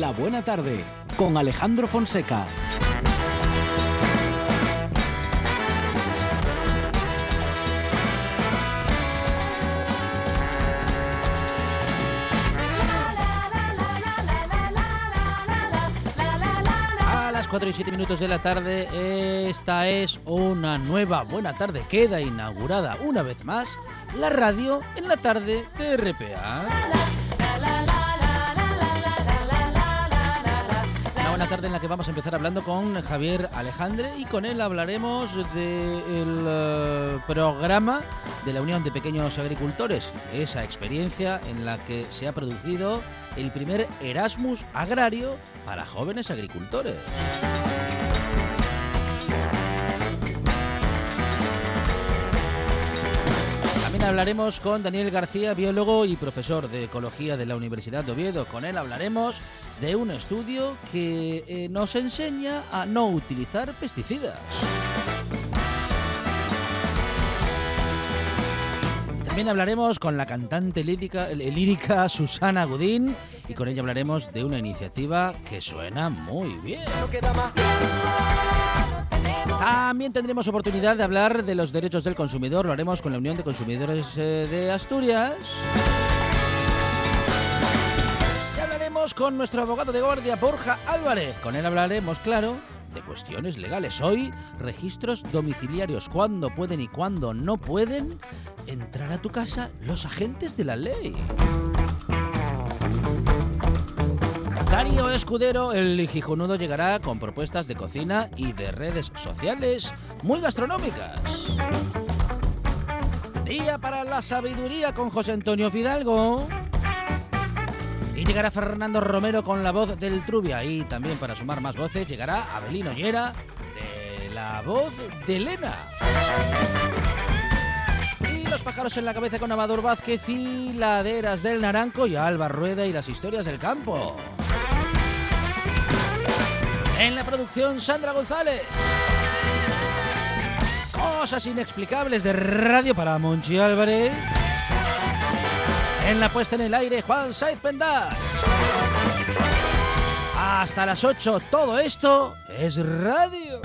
La Buena Tarde con Alejandro Fonseca. A las 4 y 7 minutos de la tarde, esta es una nueva buena tarde. Queda inaugurada una vez más la radio en la tarde de RPA. Una tarde en la que vamos a empezar hablando con Javier Alejandre y con él hablaremos del eh, programa de la Unión de Pequeños Agricultores, esa experiencia en la que se ha producido el primer Erasmus agrario para jóvenes agricultores. También hablaremos con Daniel García, biólogo y profesor de ecología de la Universidad de Oviedo. Con él hablaremos de un estudio que eh, nos enseña a no utilizar pesticidas. También hablaremos con la cantante lírica, lírica Susana Gudín y con ella hablaremos de una iniciativa que suena muy bien. También tendremos oportunidad de hablar de los derechos del consumidor. Lo haremos con la Unión de Consumidores eh, de Asturias. Y hablaremos con nuestro abogado de guardia, Borja Álvarez. Con él hablaremos, claro, de cuestiones legales. Hoy, registros domiciliarios. ¿Cuándo pueden y cuándo no pueden entrar a tu casa los agentes de la ley? Darío Escudero, el gijonudo, llegará con propuestas de cocina y de redes sociales muy gastronómicas. Día para la sabiduría con José Antonio Fidalgo. Y llegará Fernando Romero con la voz del Trubia. Y también para sumar más voces llegará Abelino Llera de la voz de Elena. Y los pájaros en la cabeza con Amador Vázquez y Laderas del Naranco y Alba Rueda y las historias del campo. En la producción, Sandra González. Cosas inexplicables de radio para Monchi Álvarez. En la puesta en el aire, Juan Saiz Pendar. Hasta las 8, todo esto es radio.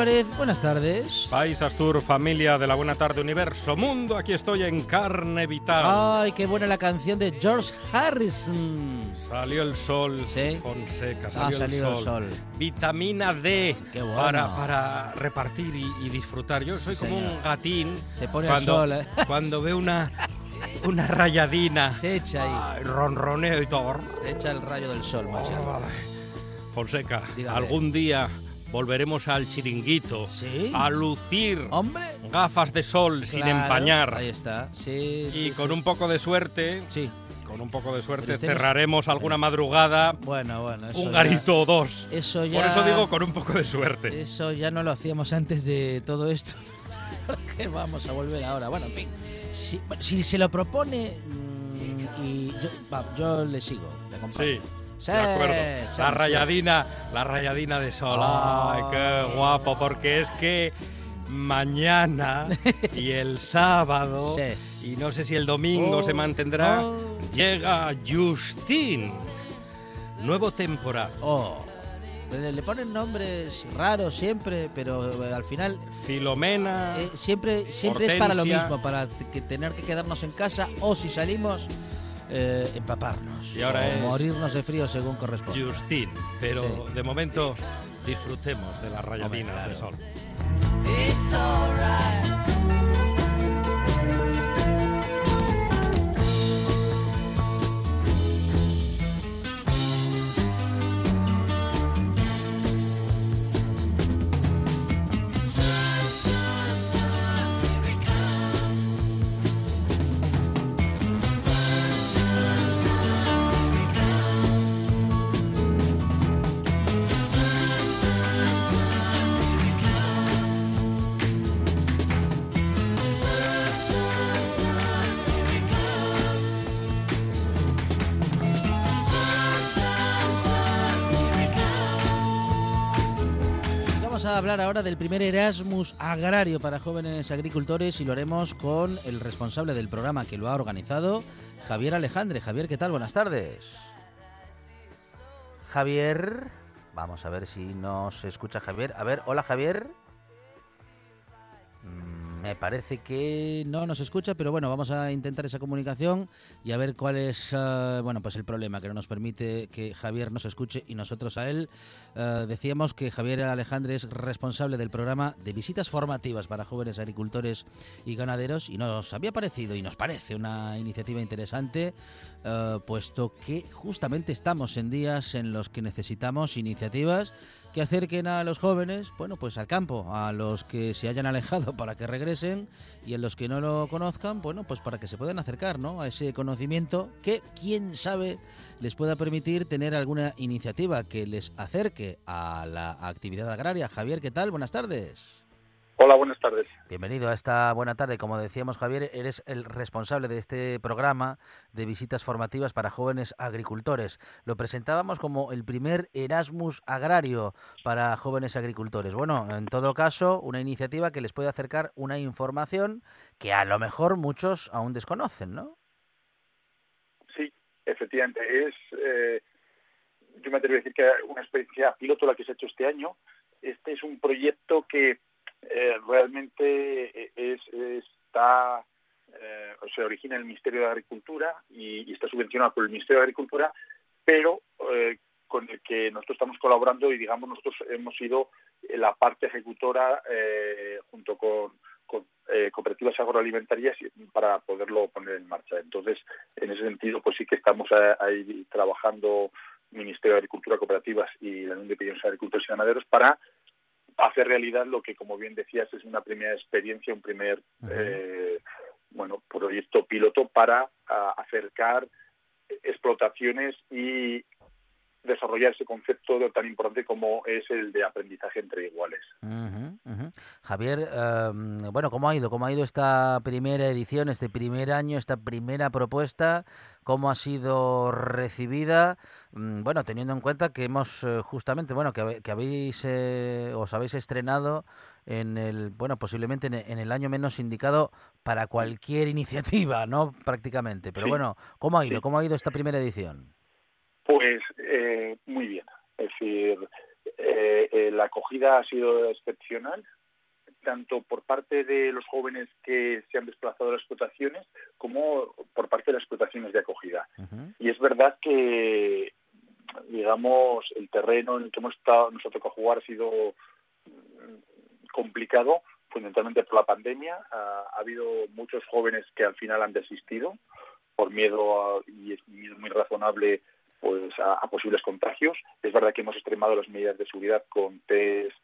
Álvarez, buenas tardes. País Astur, familia de la Buena Tarde Universo Mundo, aquí estoy en carne vital. Ay, qué buena la canción de George Harrison. Salió el sol, Sí. Fonseca, salió salido el el sol. sol. Vitamina D Qué bueno. para, para repartir y, y disfrutar. Yo soy como señor. un gatín Se pone cuando, sol, ¿eh? cuando veo una, una rayadina, Se echa ahí, ay, ronroneo y todo. se echa el rayo del sol. Ay, Fonseca, Dígame. algún día volveremos al chiringuito ¿Sí? a lucir Hombre. gafas de sol sin empañar. Ahí está. Sí, sí, Y con un poco de suerte, Sí. con un poco de suerte, cerraremos alguuna madrugada Bueno, bueno. Eso un ya- garito o dos. Eso ya. Por eso digo con un poco de suerte. Eso ya no lo hacíamos antes de todo esto. que vamos a volver ahora. Bueno, en fin. Si, si se lo propone mm, y yo, va, yo le sigo. Sí. Sí, De acuerdo. sí, La rayadina, la rayadina de sol. Ah. Ay, qué guapo, porque es que mañana y el sábado Sí. y no sé si el domingo Oh, se mantendrá, oh. llega Justin. Nuevo temporada. Oh, Le, ponen nombres raros siempre, pero eh, al final Filomena. eh, siempre, siempre es para lo mismo, para que tener que quedarnos en casa o si salimos, eh, empaparnos. Y ahora o es morirnos de frío según corresponde. Justin. Pero Sí. de momento disfrutemos de las rayadinas claro. de sol. It's ahora del primer Erasmus agrario para jóvenes agricultores y lo haremos con el responsable del programa que lo ha organizado, Javier Alejandre. Javier, ¿qué tal? Buenas tardes. Javier, vamos a ver si nos escucha Javier. A ver, hola Javier. Me parece que no nos escucha, pero bueno, vamos a intentar esa comunicación y a ver cuál es, eh, bueno, pues el problema que no nos permite que Javier nos escuche y nosotros a él. Eh, decíamos que Javier Alejandre es responsable del programa de visitas formativas para jóvenes agricultores y ganaderos y nos había parecido y nos parece una iniciativa interesante, eh, puesto que justamente estamos en días en los que necesitamos iniciativas que acerquen a los jóvenes, bueno, pues al campo, a los que se hayan alejado para que regresen y en los que no lo conozcan, bueno, pues para que se puedan acercar, ¿no? A ese conocimiento que, quién sabe, les pueda permitir tener alguna iniciativa que les acerque a la actividad agraria. Javier, ¿qué tal? Buenas tardes. Hola, buenas tardes. Bienvenido a esta buena tarde. Como decíamos, Javier, eres el responsable de este programa de visitas formativas para jóvenes agricultores. Lo presentábamos como el primer Erasmus agrario para jóvenes agricultores. Bueno, en todo caso, una iniciativa que les puede acercar una información que a lo mejor muchos aún desconocen, ¿no? Sí, efectivamente. Es, eh, yo me atrevo a decir que una experiencia piloto la que se ha hecho este año. Este es un proyecto que eh, realmente es, está, eh, o se origina el Ministerio de Agricultura y, está subvencionado por el Ministerio de Agricultura, pero eh, con el que nosotros estamos colaborando y digamos nosotros hemos sido la parte ejecutora eh, junto con, eh, cooperativas agroalimentarias para poderlo poner en marcha. Entonces, en ese sentido, pues sí que estamos eh, ahí trabajando Ministerio de Agricultura, Cooperativas y la Unión de Pequeños Agricultores y Ganaderos para hacer realidad lo que, como bien decías, es una primera experiencia, un primer eh, bueno proyecto piloto para ah, acercar explotaciones y desarrollar ese concepto tan importante como es el de aprendizaje entre iguales. Javier, eh, bueno, ¿cómo ha ido? ¿Cómo ha ido esta primera edición, este primer año, esta primera propuesta? ¿Cómo ha sido recibida? Mm, Bueno, teniendo en cuenta que hemos eh, justamente, bueno, que, que habéis, eh, os habéis estrenado en el, bueno, posiblemente en, e- en el año menos indicado para cualquier iniciativa, ¿no? Prácticamente. Pero Sí, bueno, ¿cómo ha ido? sí. ¿Cómo ha ido esta primera edición? Pues eh, muy bien. Es decir, eh, eh, la acogida ha sido excepcional, tanto por parte de los jóvenes que se han desplazado a las explotaciones como por parte de las explotaciones de acogida. Y es verdad que, digamos, el terreno en el que hemos estado, nos ha tocado jugar ha sido mm, complicado, fundamentalmente por la pandemia. Ha, ha habido muchos jóvenes que al final han desistido por miedo, a- y es miedo muy razonable, pues a, posibles contagios. Es verdad que hemos extremado las medidas de seguridad con test,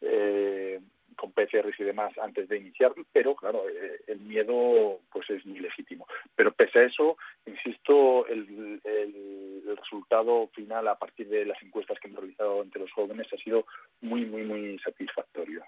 eh, con PCRs y demás antes de iniciar, pero claro, eh, el miedo pues es muy legítimo. Pero pese a eso, insisto, el, el- el resultado final a partir de las encuestas que hemos realizado entre los jóvenes ha sido muy, muy, muy satisfactorio.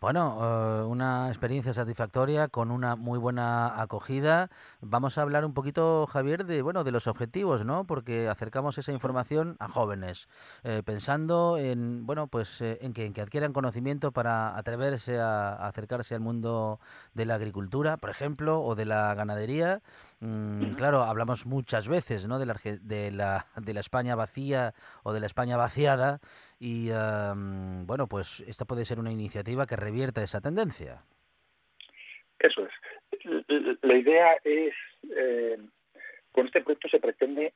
Bueno, eh, una experiencia satisfactoria con una muy buena acogida. Vamos a hablar un poquito, Javier, de bueno, de los objetivos, ¿no? Porque acercamos esa información a jóvenes, eh, pensando en bueno, pues eh, en que, en que adquieran conocimiento para atreverse a, a acercarse al mundo de la agricultura, por ejemplo, o de la ganadería. Mm, claro, hablamos muchas veces, ¿no? De la, de la de la España vacía o de la España vaciada y em, bueno, pues esta puede ser una iniciativa que revierta esa tendencia. Eso es. La idea es, eh, con este proyecto se pretende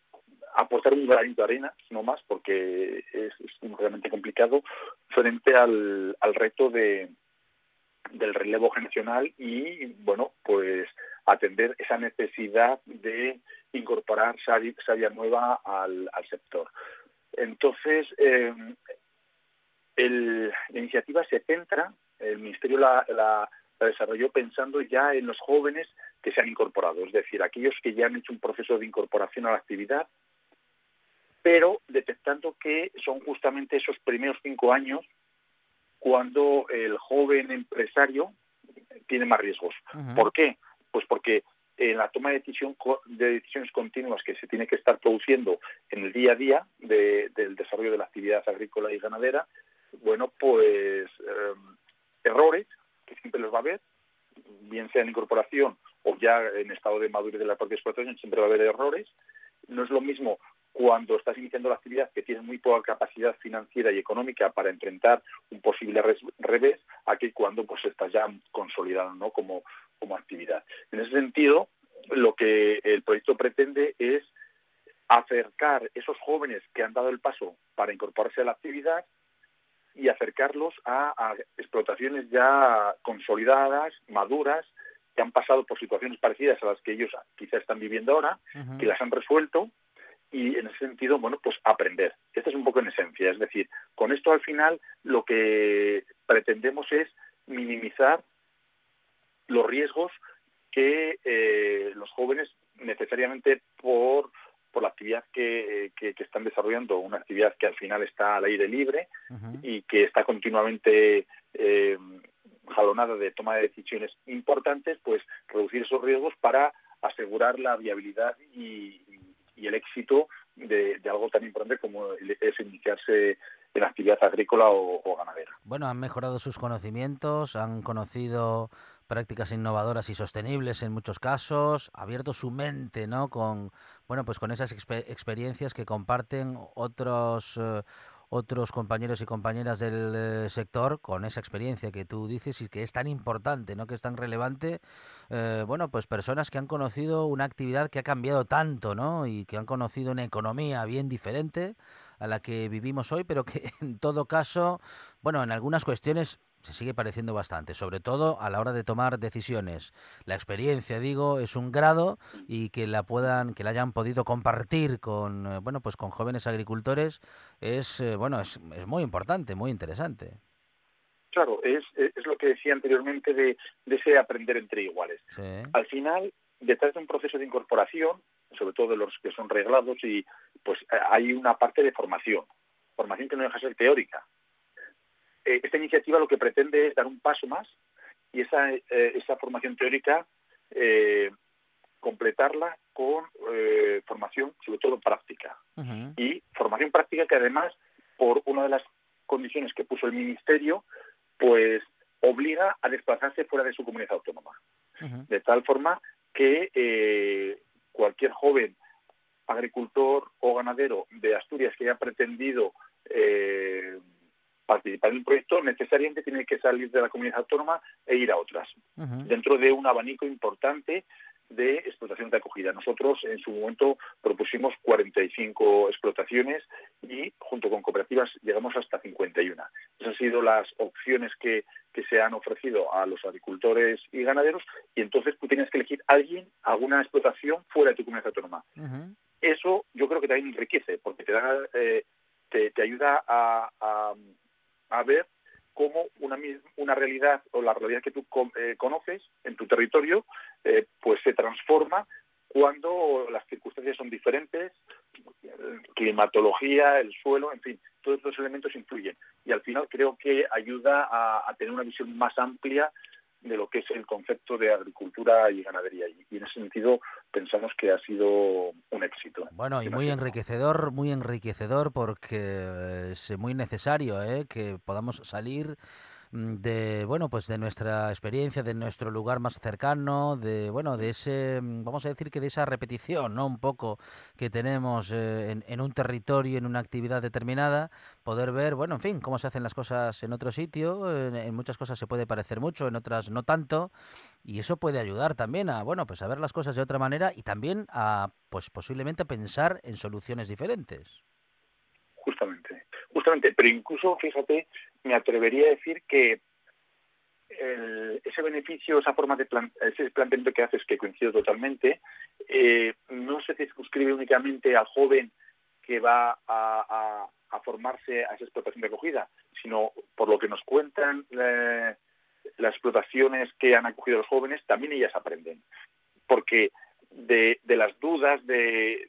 aportar un granito de arena, no más, porque es, es realmente complicado, frente al, al reto de, del relevo generacional y, bueno, pues atender esa necesidad de incorporar savia nueva al, al sector. Entonces, eh, el- la iniciativa se centra, el Ministerio la, la- la desarrolló pensando ya en los jóvenes que se han incorporado, es decir, aquellos que ya han hecho un proceso de incorporación a la actividad, pero detectando que son justamente esos primeros cinco años cuando el joven empresario tiene más riesgos. ¿Por qué? Pues porque en la toma de, decisión, de decisiones continuas que se tiene que estar produciendo en el día a día de- del desarrollo de la actividad agrícola y ganadera, bueno, pues eh, errores que siempre los va a haber, bien sea en incorporación o ya en estado de madurez de la propia explotación, siempre va a haber errores. No es lo mismo cuando estás iniciando la actividad que tienes muy poca capacidad financiera y económica para enfrentar un posible revés a que cuando pues estás ya consolidado ¿no? como, como actividad. En ese sentido, lo que el proyecto pretende es acercar esos jóvenes que han dado el paso para incorporarse a la actividad y acercarlos a, a explotaciones ya consolidadas, maduras, que han pasado por situaciones parecidas a las que ellos quizá están viviendo ahora, que las han resuelto y en ese sentido, bueno, pues aprender. Esto es un poco en esencia, es decir, con esto al final lo que pretendemos es minimizar los riesgos que eh, los jóvenes necesariamente por por la actividad que, que- que están desarrollando, una actividad que al final está al aire libre y que está continuamente eh, jalonada de toma de decisiones importantes, pues reducir esos riesgos para asegurar la viabilidad y, y el éxito de, de algo tan importante como es iniciarse en actividad agrícola o, o ganadera. Bueno, han mejorado sus conocimientos, han conocido prácticas innovadoras y sostenibles en muchos casos, abierto su mente, ¿no? Con bueno, pues con esas expe- experiencias que comparten otros eh, otros compañeros y compañeras del eh, sector con esa experiencia que tú dices y que es tan importante, ¿no? Que es tan relevante. eh, bueno, pues personas que han conocido una actividad que ha cambiado tanto, ¿no? Y que han conocido una economía bien diferente a la que vivimos hoy, pero que en todo caso, bueno, en algunas cuestiones se sigue pareciendo bastante, sobre todo a la hora de tomar decisiones. La experiencia, digo, es un grado y que la puedan, que la hayan podido compartir con, eh, bueno, pues con jóvenes agricultores es, eh, bueno, es, es muy importante, muy interesante. Claro, es, es lo que decía anteriormente de, de ese aprender entre iguales. Sí. Al final, detrás de un proceso de incorporación, sobre todo de los que son reglados, y pues hay una parte de formación, formación que no deja de ser teórica. Esta iniciativa lo que pretende es dar un paso más y esa, eh, esa formación teórica eh, completarla con eh, formación, sobre todo práctica. Y formación práctica que además, por una de las condiciones que puso el Ministerio, pues obliga a desplazarse fuera de su comunidad autónoma. De tal forma que cualquier joven agricultor o ganadero de Asturias que haya pretendido participar en un proyecto necesariamente tiene que salir de la comunidad autónoma e ir a otras, dentro de un abanico importante de explotación de acogida. Nosotros en su momento propusimos 45 explotaciones y junto con cooperativas llegamos hasta 51. Esas han sido las opciones que, que se han ofrecido a los agricultores y ganaderos y entonces tú tienes que elegir a alguien, alguna explotación fuera de tu comunidad autónoma. Eso yo creo que también enriquece porque te, da, eh, te, te ayuda a, a, a ver cómo una, una realidad o la realidad que tú eh, conoces en tu territorio eh, pues se transforma cuando las circunstancias son diferentes, climatología, el suelo, en fin, todos estos elementos influyen. Y al final creo que ayuda a tener una visión más amplia de lo que es el concepto de agricultura y ganadería. Y, en ese sentido pensamos que ha sido un éxito. Bueno, y muy enriquecedor, muy enriquecedor porque es muy necesario ¿eh? que podamos salir de bueno pues de nuestra experiencia, de nuestro lugar más cercano, de bueno de ese mm, vamos a decir que de esa repetición, no un poco que tenemos eh, en, en un territorio, en una actividad determinada, poder ver bueno en fin cómo se hacen las cosas en otro sitio, en, en muchas cosas se puede parecer mucho, en otras no tanto y eso puede ayudar también a bueno pues a ver las cosas de otra manera y también a pues posiblemente pensar en soluciones diferentes. Justamente, justamente, pero incluso, fíjate, me atrevería a decir que ese beneficio, esa forma de plan- ese planteamiento que haces, que coincido totalmente, eh, no se circunscribe únicamente al joven que va a, formarse a esa explotación de acogida, sino por lo que nos cuentan las explotaciones que han acogido los jóvenes, también ellas aprenden. Porque de, las dudas, de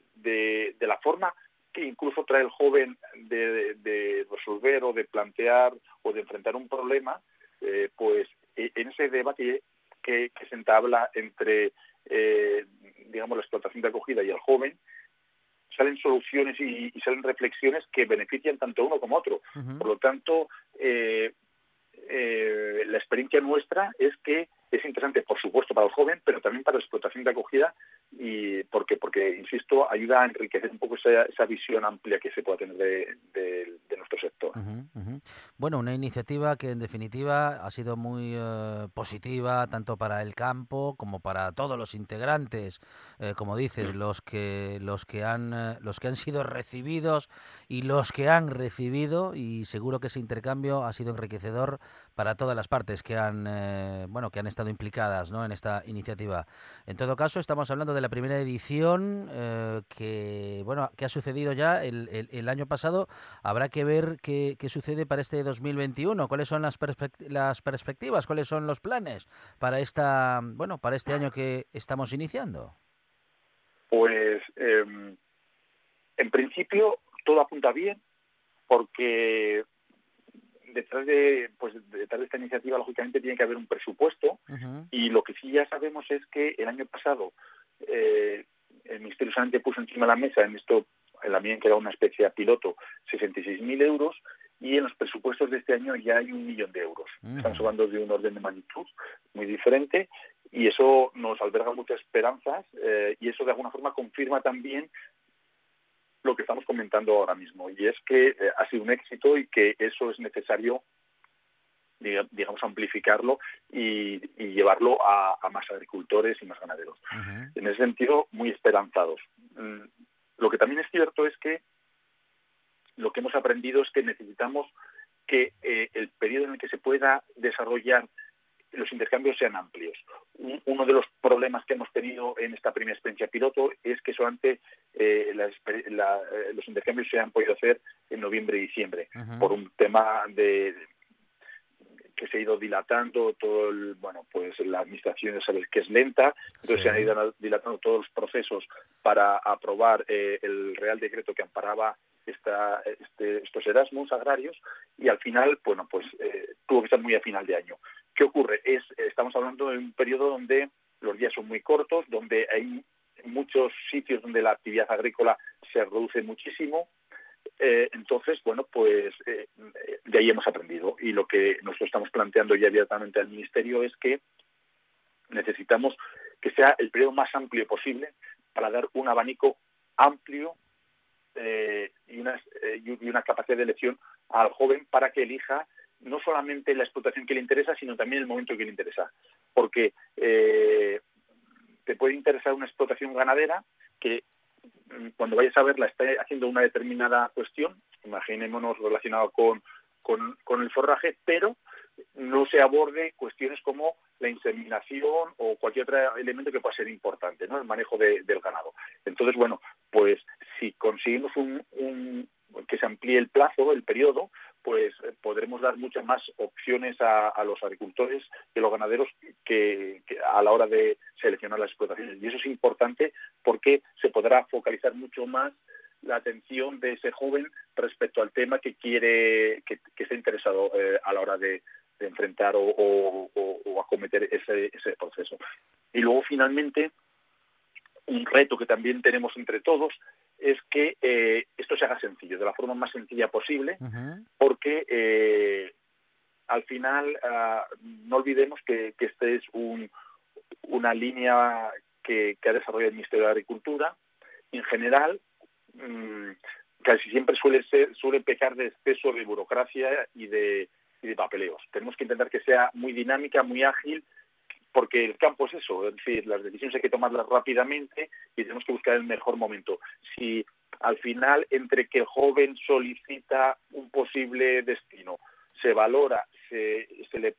la forma que incluso trae el joven de, de resolver o de plantear o de enfrentar un problema, eh, pues eh, en ese debate que, que se entabla entre, eh, digamos, la explotación de acogida y el joven, salen soluciones y, y salen reflexiones que benefician tanto uno como otro. Por lo tanto, eh, la experiencia nuestra es que es interesante, por supuesto, para el joven, pero también para la explotación de acogida y porque, porque insisto, ayuda a enriquecer un poco esa, esa visión amplia que se pueda tener de, de- de nuestro sector. Ujú. Bueno, una iniciativa que en definitiva ha sido muy eh, positiva tanto para el campo como para todos los integrantes, eh, como dices, los que los que han eh, los que han sido recibidos y los que han recibido y seguro que ese intercambio ha sido enriquecedor para todas las partes que han eh, bueno que han estado implicadas, ¿no? en esta iniciativa. En todo caso, estamos hablando de la primera edición eh, que bueno que ha sucedido ya el, el- año pasado. Habrá que ver qué, qué sucede para este 2021. ¿Cuáles son las, perspect- las perspectivas? ¿Cuáles son los planes para esta bueno para este año que estamos iniciando? Pues eh, en principio todo apunta bien porque detrás de pues detrás de esta iniciativa lógicamente tiene que haber un presupuesto. Y lo que sí ya sabemos es que el año pasado eh, el Ministerio Sanante puso encima de la mesa en esto en la medida que era una especie de piloto 66.000 euros y en los presupuestos de este año ya hay un millón de euros. Estamos hablando de un orden de magnitud muy diferente y eso nos alberga muchas esperanzas eh, y eso de alguna forma confirma también lo que estamos comentando ahora mismo y es que eh, ha sido un éxito y que eso es necesario diga- digamos amplificarlo y, y llevarlo a, a más agricultores y más ganaderos. En ese sentido, muy esperanzados. Mm, Lo que también es cierto es que lo que hemos aprendido es que necesitamos que eh, el periodo en el que se pueda desarrollar los intercambios sean amplios. Un- Uno de los problemas que hemos tenido en esta primera experiencia piloto es que solamente eh, la exper- la- eh, los intercambios se han podido hacer en noviembre y diciembre por un tema de que se ha ido dilatando todo el bueno pues la administración ya sabes que es lenta entonces Sí. se han ido dilatando todos los procesos para aprobar eh, el real decreto que amparaba esta, este- estos Erasmus agrarios y al final bueno pues eh, tuvo que estar muy a final de año. Qué ocurre es estamos hablando de un periodo donde los días son muy cortos donde hay muchos sitios donde la actividad agrícola se reduce muchísimo. Eh, entonces, bueno, pues eh, de ahí hemos aprendido. Y lo que nosotros estamos planteando ya abiertamente al Ministerio es que necesitamos que sea el periodo más amplio posible para dar un abanico amplio eh, y una capacidad de elección al joven para que elija no solamente la explotación que le interesa, sino también el momento que le interesa. Porque eh, te puede interesar una explotación ganadera que mm, cuando vayas a verla está haciendo una determinada cuestión, imaginémonos relacionado con, con, el forraje, pero no se aborde cuestiones como la inseminación o cualquier otro elemento que pueda ser importante, ¿no? El manejo de- del ganado. Entonces, bueno, pues si conseguimos un, un- que se amplíe el plazo, el periodo, pues eh, podremos dar muchas más opciones a, los agricultores y a los ganaderos que, a la hora de seleccionar las explotaciones. Y eso es importante porque se podrá focalizar mucho más la atención de ese joven respecto al tema que quiere, que, que está interesado eh, a la hora de, enfrentar o, o- o- o acometer ese proceso. Y luego, finalmente, un reto que también tenemos entre todos es que eh, esto se haga sencillo, de la forma más sencilla posible, porque eh, al final ah, no olvidemos que, que este es un, una línea que, que ha desarrollado el Ministerio de Agricultura. En general, mm, casi siempre suele ser suele pecar de exceso de burocracia y de, y de papeleos. Tenemos que intentar que sea muy dinámica, muy ágil, porque el campo es eso, es decir, las decisiones hay que tomarlas rápidamente y tenemos que buscar el mejor momento. Si al final, entre que el joven solicita un posible destino, se valora, se, se le,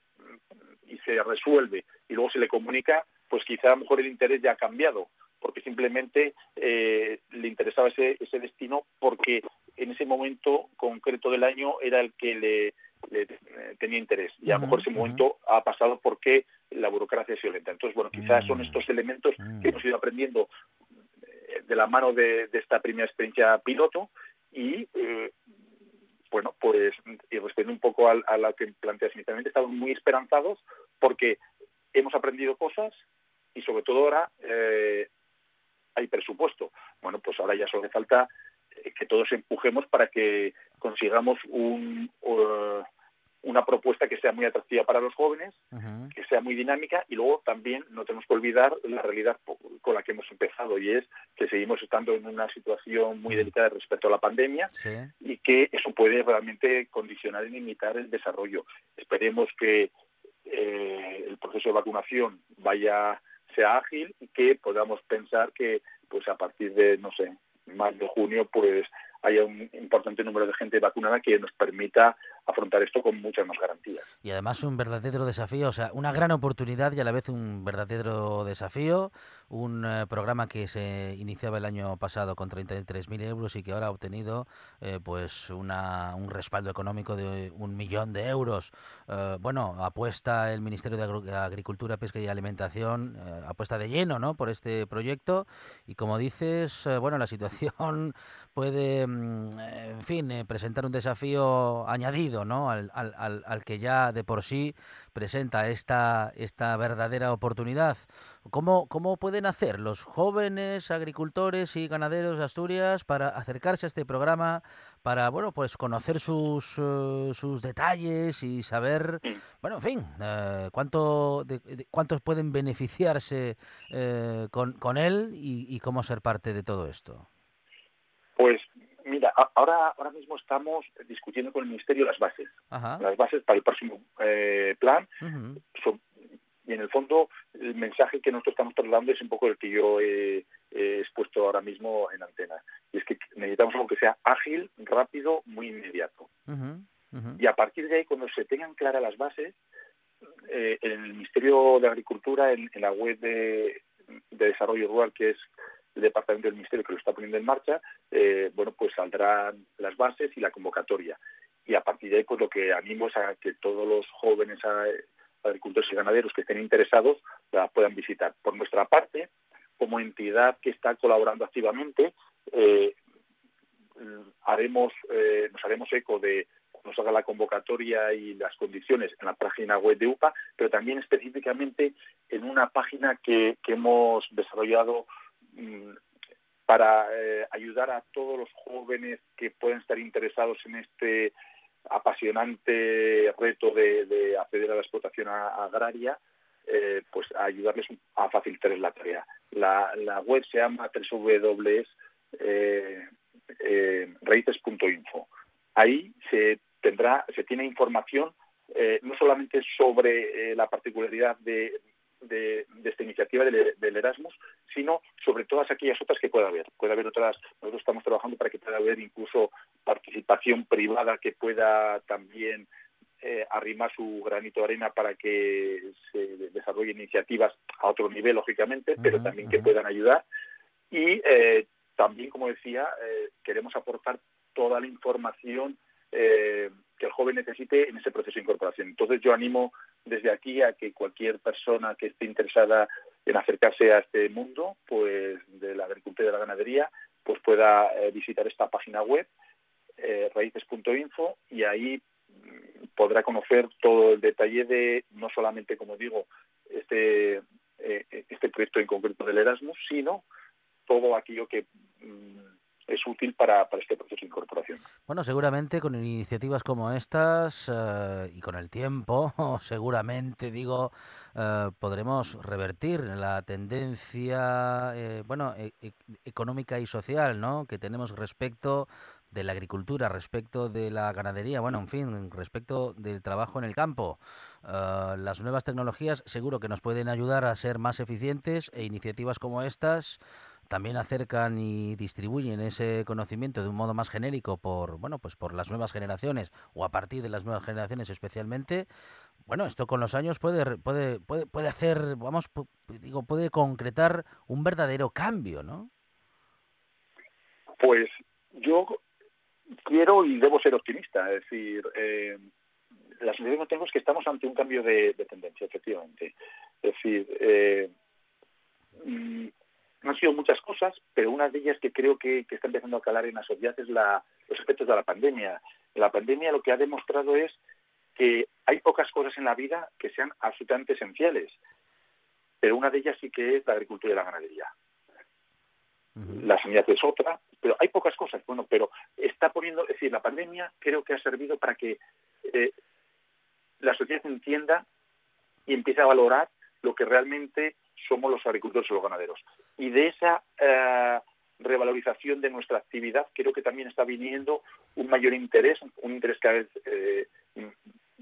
y se resuelve y luego se le comunica, pues quizá a lo mejor el interés ya ha cambiado, porque simplemente eh, le interesaba ese, ese destino porque en ese momento concreto del año era el que le, le, eh, tenía interés. Y a lo mejor ese momento ha pasado porque la burocracia es violenta. Entonces, bueno, quizás son Mm. estos elementos Mm. que hemos ido aprendiendo eh, de la mano de, de esta primera experiencia piloto y, eh, bueno, pues, y respondiendo un poco al- a, lo que planteas inicialmente, estamos muy esperanzados porque hemos aprendido cosas y sobre todo ahora eh, hay presupuesto. Bueno, pues ahora ya solo falta eh, que todos empujemos para que consigamos un, eh, una propuesta que sea muy atractiva para los jóvenes, que sea muy dinámica y luego también no tenemos que olvidar la realidad con la que hemos empezado y es que seguimos estando en una situación muy Mm. delicada respecto a la pandemia Sí. y que eso puede realmente condicionar y limitar el desarrollo. Esperemos que eh, el proceso de vacunación vaya sea ágil y que podamos pensar que pues a partir de no sé mayo junio pues haya un importante número de gente vacunada que nos permita afrontar esto con muchas más garantías. Y además un verdadero desafío, o sea, una gran oportunidad y a la vez un verdadero desafío. Un eh, programa que se iniciaba el año pasado con 33.000 euros y que ahora ha obtenido eh, pues una, un respaldo económico de un millón de euros. Eh, bueno, apuesta el Ministerio de Agricultura, Pesca y Alimentación, eh, apuesta de lleno ¿no? por este proyecto. Y como dices, bueno, la situación puede, mm, en fin, presentar un desafío añadido ¿no? al, al, al, al que ya de por sí presenta esta, esta verdadera oportunidad. ¿Cómo, ¿Cómo pueden hacer los jóvenes agricultores y ganaderos de Asturias para acercarse a este programa, para bueno, pues conocer sus, eh, sus detalles y saber, bueno, en fin, eh, cuánto, de- de- cuántos pueden beneficiarse eh, con, con él y, y cómo ser parte de todo esto? Pues ahora ahora mismo estamos discutiendo con el Ministerio las bases, Ajá. las bases para el próximo eh, plan son- y en el fondo el mensaje que nosotros estamos trasladando es un poco el que yo he, he expuesto ahora mismo en antena. Y es que necesitamos algo que sea ágil, rápido, muy inmediato. Y a partir de ahí, cuando se tengan claras las bases, eh, en el Ministerio de Agricultura, en, en la web de, de Desarrollo Rural, que es el departamento del Ministerio que lo está poniendo en marcha, eh, bueno, pues saldrán las bases y la convocatoria. Y a partir de ahí, pues lo que animo es a que todos los jóvenes agricultores y ganaderos que estén interesados la puedan visitar. Por nuestra parte, como entidad que está colaborando activamente, eh, haremos, eh, nos haremos eco de se haga la convocatoria y las condiciones en la página web de UPA, pero también específicamente en una página que, hemos desarrollado para eh, ayudar a todos los jóvenes que pueden estar interesados en este apasionante reto de, de acceder a la explotación agraria, eh, pues a ayudarles a facilitarles la tarea. La, web se llama www eh, raíces.info. Ahí se tendrá, se tiene información no solamente sobre la particularidad de, de, de esta iniciativa del, del Erasmus, sino sobre todas aquellas otras que pueda haber. Puede haber otras, nosotros estamos trabajando para que pueda haber incluso participación privada que pueda también eh, arrimar su granito de arena para que se desarrollen iniciativas a otro nivel, lógicamente, pero también que puedan ayudar. Y eh, también, como decía, eh, queremos aportar toda la información eh, que el joven necesite en ese proceso de incorporación. Entonces yo animo desde aquí a que cualquier persona que esté interesada en acercarse a este mundo, pues de la agricultura y de la ganadería, pues pueda eh, visitar esta página web eh, raíces.info y ahí mm, podrá conocer todo el detalle de no solamente, como digo, este eh, este proyecto en concreto del Erasmus, sino todo aquello que mm, es útil para, para este proceso de incorporación. Bueno, seguramente con iniciativas como estas eh, y con el tiempo, seguramente digo, eh, podremos revertir la tendencia, eh, bueno, e- e- económica y social, ¿no? Que tenemos respecto de la agricultura, respecto de la ganadería, bueno, en fin, respecto del trabajo en el campo. Eh, las nuevas tecnologías seguro que nos pueden ayudar a ser más eficientes e iniciativas como estas también acercan y distribuyen ese conocimiento de un modo más genérico por bueno pues por las nuevas generaciones o a partir de las nuevas generaciones especialmente bueno esto con los años puede puede puede, puede hacer vamos digo puede concretar un verdadero cambio no Pues yo quiero y debo ser optimista, es decir, eh, la que tengo es que estamos ante un cambio de, de tendencia, efectivamente. Es decir, eh, no han sido muchas cosas, pero una de ellas que creo que, que está empezando a calar en la sociedad es la, los efectos de la pandemia. La pandemia lo que ha demostrado es que hay pocas cosas en la vida que sean absolutamente esenciales, pero una de ellas sí que es la agricultura y la ganadería la sanidad es otra, pero hay pocas cosas. Bueno, pero está poniendo, es decir, la pandemia creo que ha servido para que eh, la sociedad entienda y empiece a valorar lo que realmente somos los agricultores y los ganaderos. Y de esa eh, revalorización de nuestra actividad creo que también está viniendo un mayor interés, un interés cada vez eh,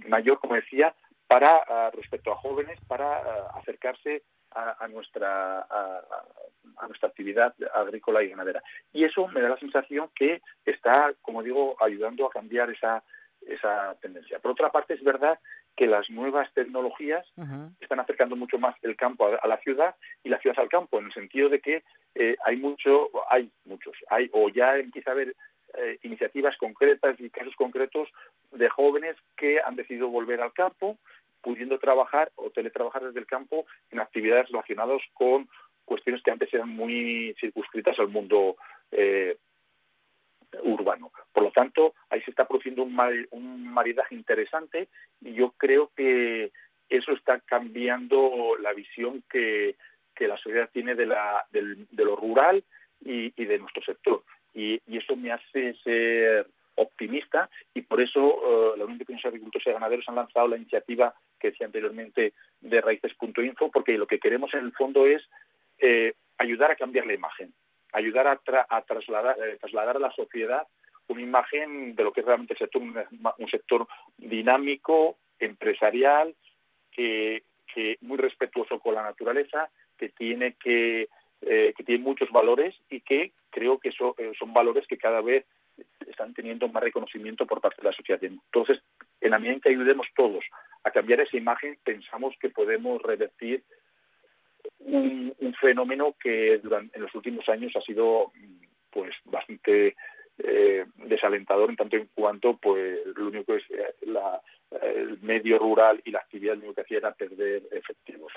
mayor, como decía, para ah, respecto a jóvenes, para ah, acercarse a, nuestra a nuestra actividad agrícola y ganadera. Y eso me da la sensación que está, como digo, ayudando a cambiar esa esa tendencia. Por otra parte, es verdad que las nuevas tecnologías están acercando mucho más el campo a, a la ciudad y la ciudad al campo, en el sentido de que eh, hay mucho, hay muchos, hay o ya empieza a haber eh, iniciativas concretas y casos concretos de jóvenes que han decidido volver al campo, pudiendo trabajar o teletrabajar desde el campo en actividades relacionadas con cuestiones que antes eran muy circunscritas al mundo eh, urbano. Por lo tanto, ahí se está produciendo un, mari- un maridaje interesante y yo creo que eso está cambiando la visión que, la sociedad tiene de, lo rural y, de nuestro sector. Y, y eso me hace ser optimista y por eso eh, la Unión de Pequeños Agricultores y Ganaderos han lanzado la iniciativa que decía anteriormente de raíces.info porque lo que queremos en el fondo es eh, ayudar a cambiar la imagen, ayudar a, tra- a trasladar, eh, trasladar a la sociedad una imagen de lo que es realmente el sector, un, sector dinámico, empresarial, que, que muy respetuoso con la naturaleza, que tiene que, eh, que tiene muchos valores y que creo que eso, eh, son valores que cada vez están teniendo más reconocimiento por parte de la sociedad. Entonces, en la medida en que ayudemos todos a cambiar esa imagen, pensamos que podemos revertir un, un fenómeno que durante, en los últimos años ha sido pues bastante eh, desalentador en tanto en cuanto pues lo único que eh, la, el medio rural y la actividad lo único que hacía era perder efectivos.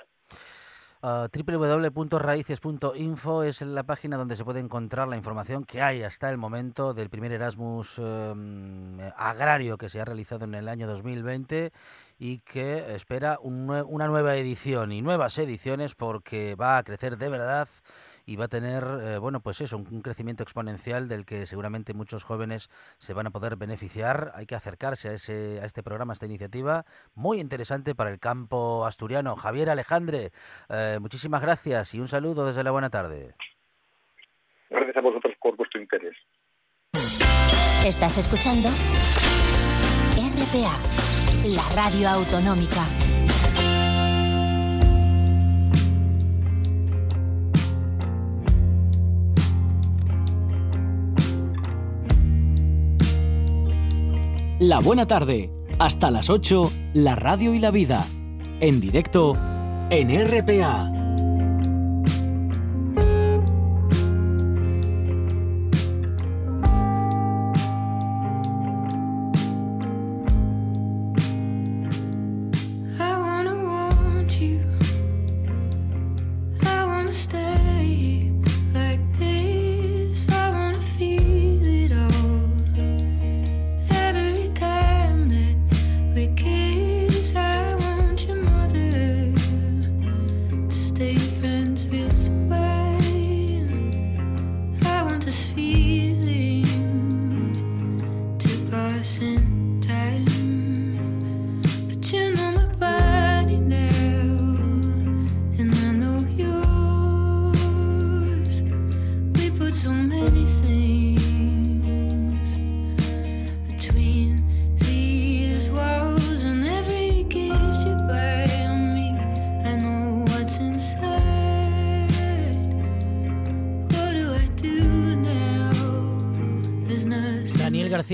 Uh, www.raices.info es la página donde se puede encontrar la información que hay hasta el momento del primer Erasmus um, agrario que se ha realizado en el año 2020 y que espera una nueva edición y nuevas ediciones porque va a crecer de verdad y va a tener, eh, bueno, pues eso, un, un, crecimiento exponencial del que seguramente muchos jóvenes se van a poder beneficiar. Hay que acercarse a, ese, a este programa, a esta iniciativa, muy interesante para el campo asturiano. Javier Alejandre, eh, muchísimas gracias y un saludo desde la buena tarde. Gracias a vosotros por vuestro interés. Estás escuchando RPA, la radio autonómica. La buena tarde, hasta las 8, la radio y la vida. En directo en RPA.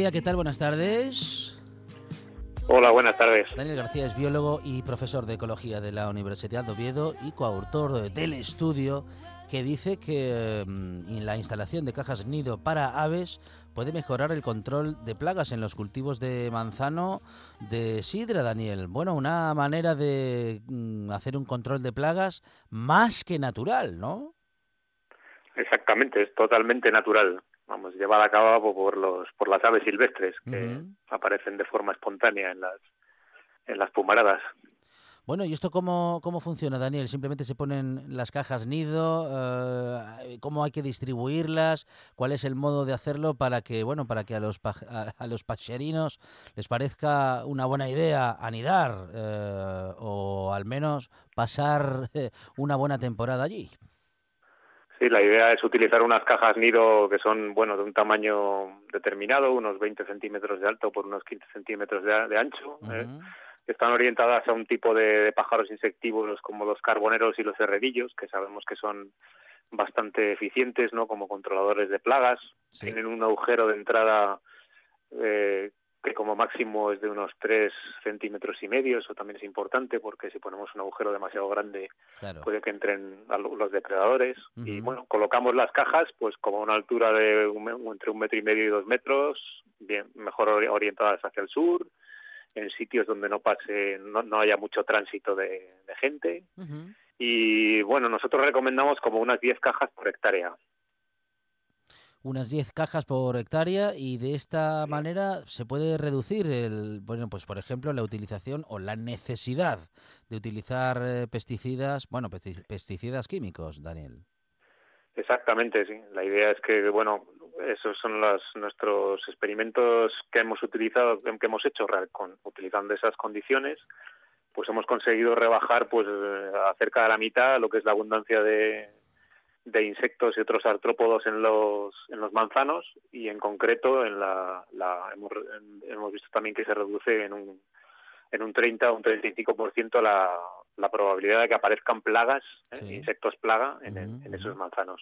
García, ¿qué tal? Buenas tardes. Hola, buenas tardes. Daniel García es biólogo y profesor de ecología de la Universidad de Oviedo y coautor del estudio que dice que mm, la instalación de cajas nido para aves puede mejorar el control de plagas en los cultivos de manzano de sidra, Daniel. Bueno, una manera de mm, hacer un control de plagas más que natural, ¿no? Exactamente, es totalmente natural. Vamos, llevada a cabo por los por las aves silvestres que aparecen de forma espontánea en las en las pumaradas. Bueno, ¿y esto cómo, cómo funciona, Daniel? ¿Simplemente se ponen las cajas nido? eh, ¿Cómo hay que distribuirlas? ¿Cuál es el modo de hacerlo para que, bueno, para que a los, a los pacherinos les parezca una buena idea anidar eh, o al menos pasar eh, una buena temporada allí? Sí, la idea es utilizar unas cajas nido que son, bueno, de un tamaño determinado, unos 20 centímetros de alto por unos 15 centímetros de, de ancho. ¿eh? Están orientadas a un tipo de, de pájaros insectívoros como los carboneros y los herrerillos, que sabemos que son bastante eficientes, ¿no? Como controladores de plagas. Sí. Tienen un agujero de entrada eh, que como máximo es de unos 3 centímetros y medio. Eso también es importante porque si ponemos un agujero demasiado grande Claro. puede que entren los depredadores. Y bueno, colocamos las cajas pues como a una altura de un entre un metro y medio y dos metros, bien mejor ori- orientadas hacia el sur, en sitios donde no pase, no, no haya mucho tránsito de, de gente. Y bueno, nosotros recomendamos como unas 10 cajas por hectárea. Unas 10 cajas por hectárea y de esta manera se puede reducir el bueno pues por ejemplo la utilización o la necesidad de utilizar eh, pesticidas bueno pesti- pesticidas químicos Daniel. Exactamente, sí. La idea es que, bueno, esos son los, nuestros experimentos que hemos utilizado, que hemos hecho con, utilizando esas condiciones, pues hemos conseguido rebajar pues eh, a cerca de la mitad lo que es la abundancia de, de insectos y otros artrópodos en los en los manzanos y en concreto en la, la hemos, hemos visto también que se reduce en un en un 30 o un 35% la, la probabilidad de que aparezcan plagas, ¿eh? Sí. insectos plaga en, esos manzanos.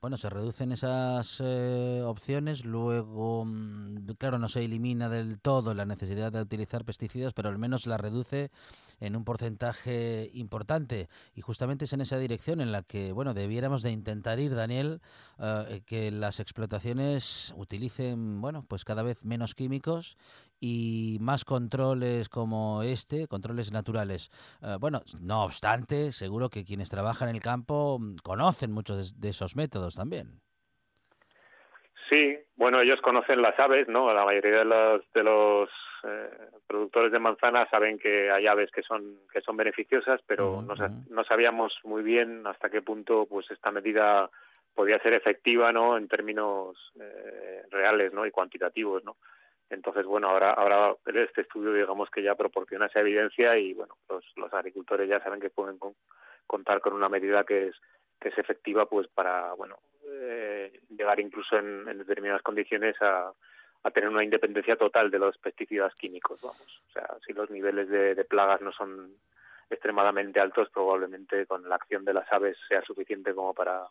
Bueno, se reducen esas eh, opciones, luego, mm, claro, no se elimina del todo la necesidad de utilizar pesticidas, pero al menos la reduce en un porcentaje importante. Y justamente es en esa dirección en la que, bueno, debiéramos de intentar ir, Daniel, eh, que las explotaciones utilicen, bueno, pues cada vez menos químicos y más controles como este, controles naturales. Bueno, no obstante, seguro que quienes trabajan en el campo mm, conocen muchos de, esos métodos también. Sí, bueno, ellos conocen las aves, ¿no? La mayoría de los, de los eh, productores de manzana saben que hay aves que son que son beneficiosas, pero no sabíamos muy bien hasta qué punto pues esta medida podía ser efectiva, ¿no? En términos eh, reales, ¿no? Y cuantitativos, ¿no? Entonces, bueno, ahora ahora este estudio digamos que ya proporciona esa evidencia y bueno, los, agricultores ya saben que pueden con- contar con una medida que es que es efectiva pues para bueno eh, llegar incluso en, determinadas condiciones a, tener una independencia total de los pesticidas químicos vamos. O sea si los niveles de plagas no son extremadamente altos probablemente con la acción de las aves sea suficiente como para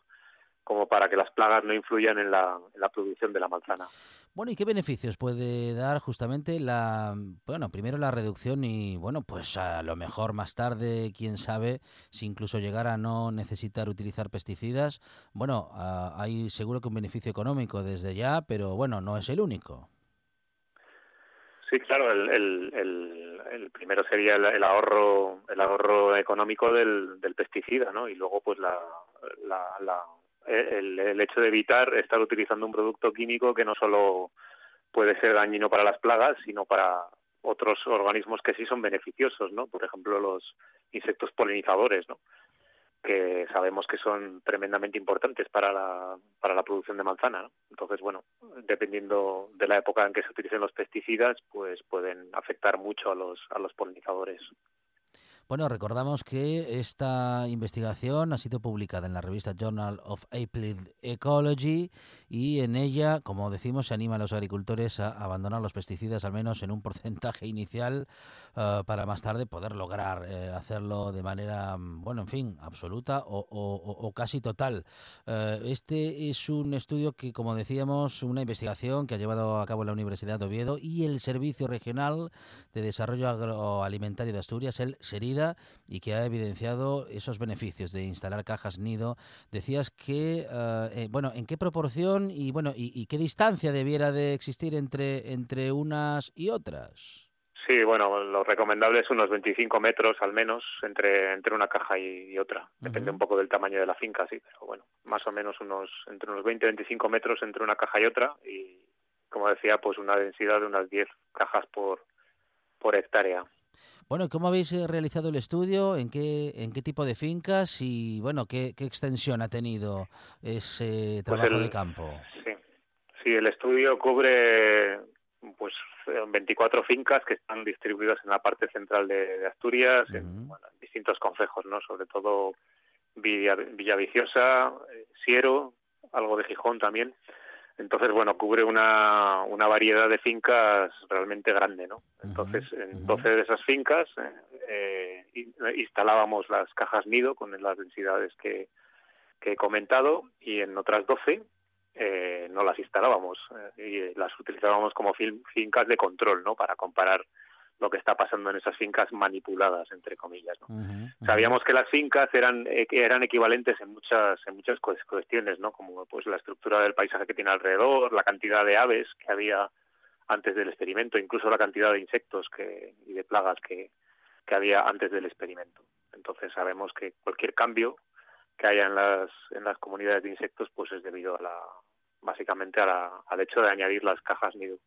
como para que las plagas no influyan en la, en la producción de la manzana Bueno, ¿y qué beneficios puede dar justamente la, bueno, primero la reducción y, bueno, pues a lo mejor más tarde, quién sabe, si incluso llegara a no necesitar utilizar pesticidas? Bueno, hay seguro que un beneficio económico desde ya, pero bueno, no es el único. Sí, claro, el, el, el, el primero sería el, el ahorro el ahorro económico del, del pesticida, ¿no? Y luego, pues, la, la, la, el, el hecho de evitar estar utilizando un producto químico que no solo puede ser dañino para las plagas, sino para otros organismos que sí son beneficiosos, ¿no? Por ejemplo, los insectos polinizadores, ¿no? que sabemos que son tremendamente importantes para la, para la producción de manzana. Entonces, bueno, dependiendo de la época en que se utilicen los pesticidas, pues pueden afectar mucho a los, a los polinizadores. Bueno, recordamos que esta investigación ha sido publicada en la revista Journal of Applied Ecology y en ella, como decimos, se anima a los agricultores a abandonar los pesticidas al menos en un porcentaje inicial eh, para más tarde poder lograr eh, hacerlo de manera, bueno, en fin, absoluta o, o- casi total. Eh, este es un estudio que, como decíamos, una investigación que ha llevado a cabo la Universidad de Oviedo y el Servicio Regional de Desarrollo Agroalimentario de Asturias, el SERIDA, y que ha evidenciado esos beneficios de instalar cajas nido. Decías que, bueno, ¿en qué proporción y, bueno, y qué distancia debiera de existir entre, entre unas y otras? Sí, bueno, lo recomendable es unos 25 metros al menos entre, entre una caja y, y otra. Depende un poco del tamaño de la finca, sí, pero bueno, más o menos unos entre unos 20 y 25 metros entre una caja y otra y, como decía, pues una densidad de unas 10 cajas por, por hectárea. Bueno, ¿cómo habéis eh, realizado el estudio? ¿En qué, en qué tipo de fincas? Y, bueno, ¿qué, qué extensión ha tenido ese Pues trabajo el- de campo? Sí, sí, el estudio cubre pues eh, 24 fincas que están distribuidas en la parte central de, de Asturias, en, bueno, en distintos concejos, ¿no? Sobre todo Villa, Villaviciosa, eh, Siero, algo de Gijón también. Entonces, bueno, cubre una, una variedad de fincas realmente grande, ¿no? Entonces, en ujú. 12 de esas fincas eh, eh, in- instalábamos las cajas nido con las densidades que, que he comentado y en otras 12 eh, no las instalábamos eh, y las utilizábamos como fin- fincas de control, ¿no? Para comparar lo que está pasando en esas fincas manipuladas, entre comillas, ¿no? Sabíamos que las fincas eran eh, eran equivalentes en muchas en muchas cues- cuestiones, ¿no? Como pues la estructura del paisaje que tiene alrededor, la cantidad de aves que había antes del experimento, incluso la cantidad de insectos que y de plagas que, que había antes del experimento. Entonces sabemos que cualquier cambio que haya en las en las comunidades de insectos pues es debido a la básicamente a la- al hecho de añadir las cajas nido.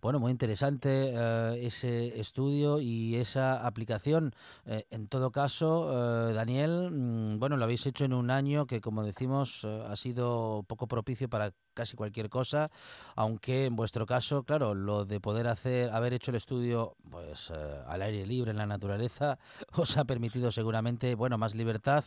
Bueno, muy interesante eh, ese estudio y esa aplicación. Eh, en todo caso, eh, Daniel, mm, bueno, lo habéis hecho en un año que, como decimos, ha sido poco propicio para casi cualquier cosa, aunque en vuestro caso, claro, lo de poder hacer, haber hecho el estudio, pues eh, al aire libre en la naturaleza, os ha permitido seguramente, bueno, más libertad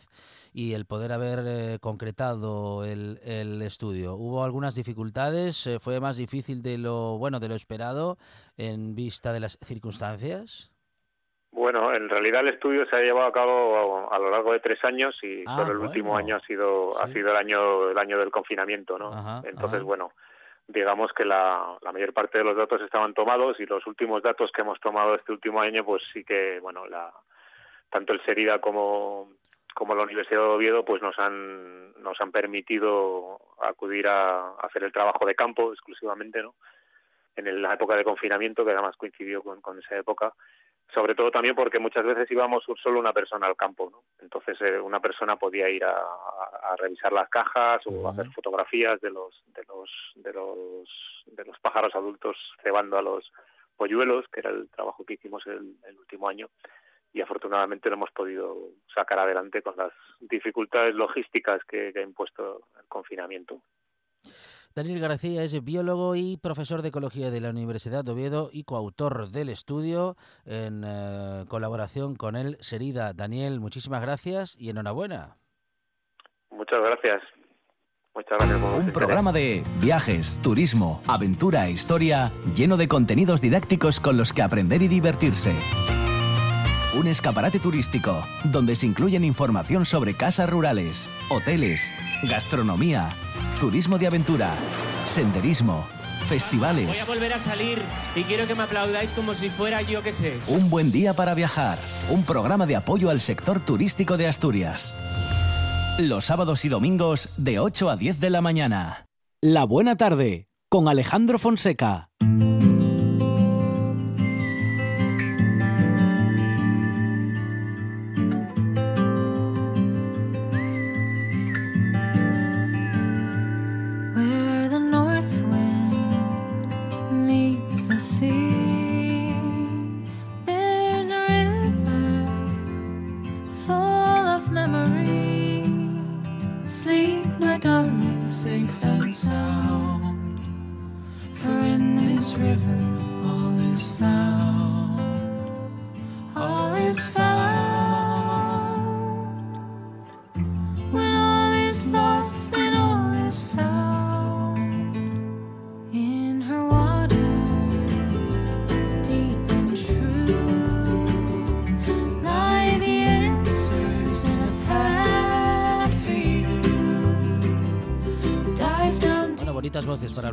y el poder haber eh, concretado el, el estudio. ¿Hubo algunas dificultades? Eh, ¿Fue más difícil de lo bueno de lo esperado en vista de las circunstancias? Bueno, en realidad el estudio se ha llevado a cabo a, a lo largo de tres años y Ah, solo el último año ha sido ha sido el año el año del confinamiento, ¿no? Ajá, Entonces, ajá. bueno, digamos que la, la mayor parte de los datos estaban tomados y los últimos datos que hemos tomado este último año, pues sí que, bueno, la, tanto el Serida como como la Universidad de Oviedo, pues nos han nos han permitido acudir a, a hacer el trabajo de campo exclusivamente, ¿no? En el- la época de confinamiento, que además coincidió con, con esa época, sobre todo también porque muchas veces íbamos solo una persona al campo, ¿no? Entonces eh, una persona podía ir a, a- a revisar las cajas o hacer fotografías de los de los de los de los pájaros adultos cebando a los polluelos, que era el trabajo que hicimos el, el último año y afortunadamente lo hemos podido sacar adelante con las dificultades logísticas que, que ha impuesto el confinamiento. Daniel García es biólogo y profesor de ecología de la Universidad de Oviedo y coautor del estudio en eh, colaboración con el Serida. Daniel, muchísimas gracias y enhorabuena. Muchas gracias. Muchas gracias por Un programa de viajes, turismo, aventura e historia lleno de contenidos didácticos con los que aprender y divertirse. Un escaparate turístico donde se incluyen información sobre casas rurales, hoteles, gastronomía, turismo de aventura, senderismo, Voy festivales. a volver a salir y quiero que me aplaudáis como si fuera yo que sé. Un buen día para viajar. Un programa de apoyo al sector turístico de Asturias. Los sábados y domingos de 8 a 10 de la mañana. La buena tarde con Alejandro Fonseca.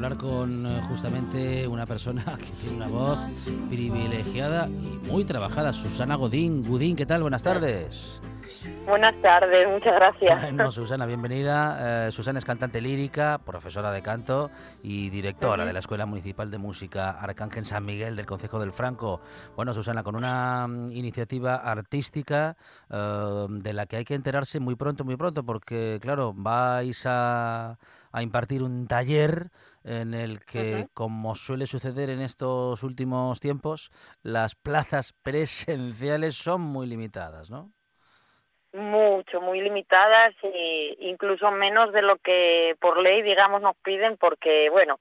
Hablar con eh, justamente una persona que tiene una voz privilegiada y muy trabajada, Susana Godín. Gudín, ¿qué tal? Buenas tardes. Buenas tardes, muchas gracias. Bueno, Susana, bienvenida. Eh, Susana es cantante lírica, profesora de canto y directora de la Escuela Municipal de Música Arcángel San Miguel del Concejo del Franco. Bueno, Susana, con una mm, iniciativa artística eh, de la que hay que enterarse muy pronto, muy pronto, porque, claro, vais a, a impartir un taller en el que, como suele suceder en estos últimos tiempos, las plazas presenciales son muy limitadas, ¿no? Mucho, muy limitadas e incluso menos de lo que por ley, digamos, nos piden porque, bueno,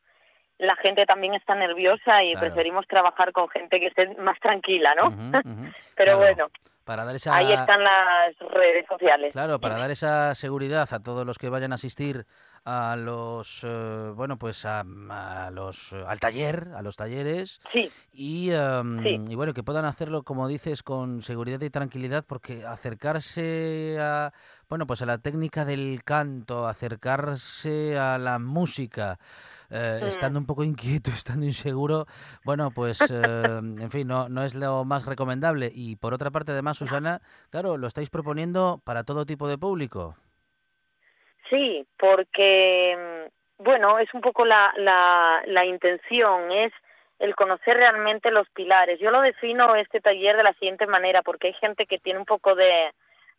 la gente también está nerviosa y Claro. preferimos trabajar con gente que esté más tranquila, ¿no? Pero Claro, bueno, para dar esa ahí están las redes sociales. claro para dar esa seguridad a todos los que vayan a asistir a los eh, bueno pues a, a los eh, al taller a los talleres Sí, y, em, Sí. y bueno que puedan hacerlo como dices con seguridad y tranquilidad porque acercarse a bueno pues a la técnica del canto acercarse a la música eh, Mm. estando un poco inquieto, estando inseguro, bueno, pues, eh, en fin, no, no es lo más recomendable. Y por otra parte, además, Susana, claro, lo estáis proponiendo para todo tipo de público. Sí, porque, mm, bueno, es un poco la, la, la intención, es el conocer realmente los pilares. Yo lo defino este taller de la siguiente manera, porque hay gente que tiene un poco de,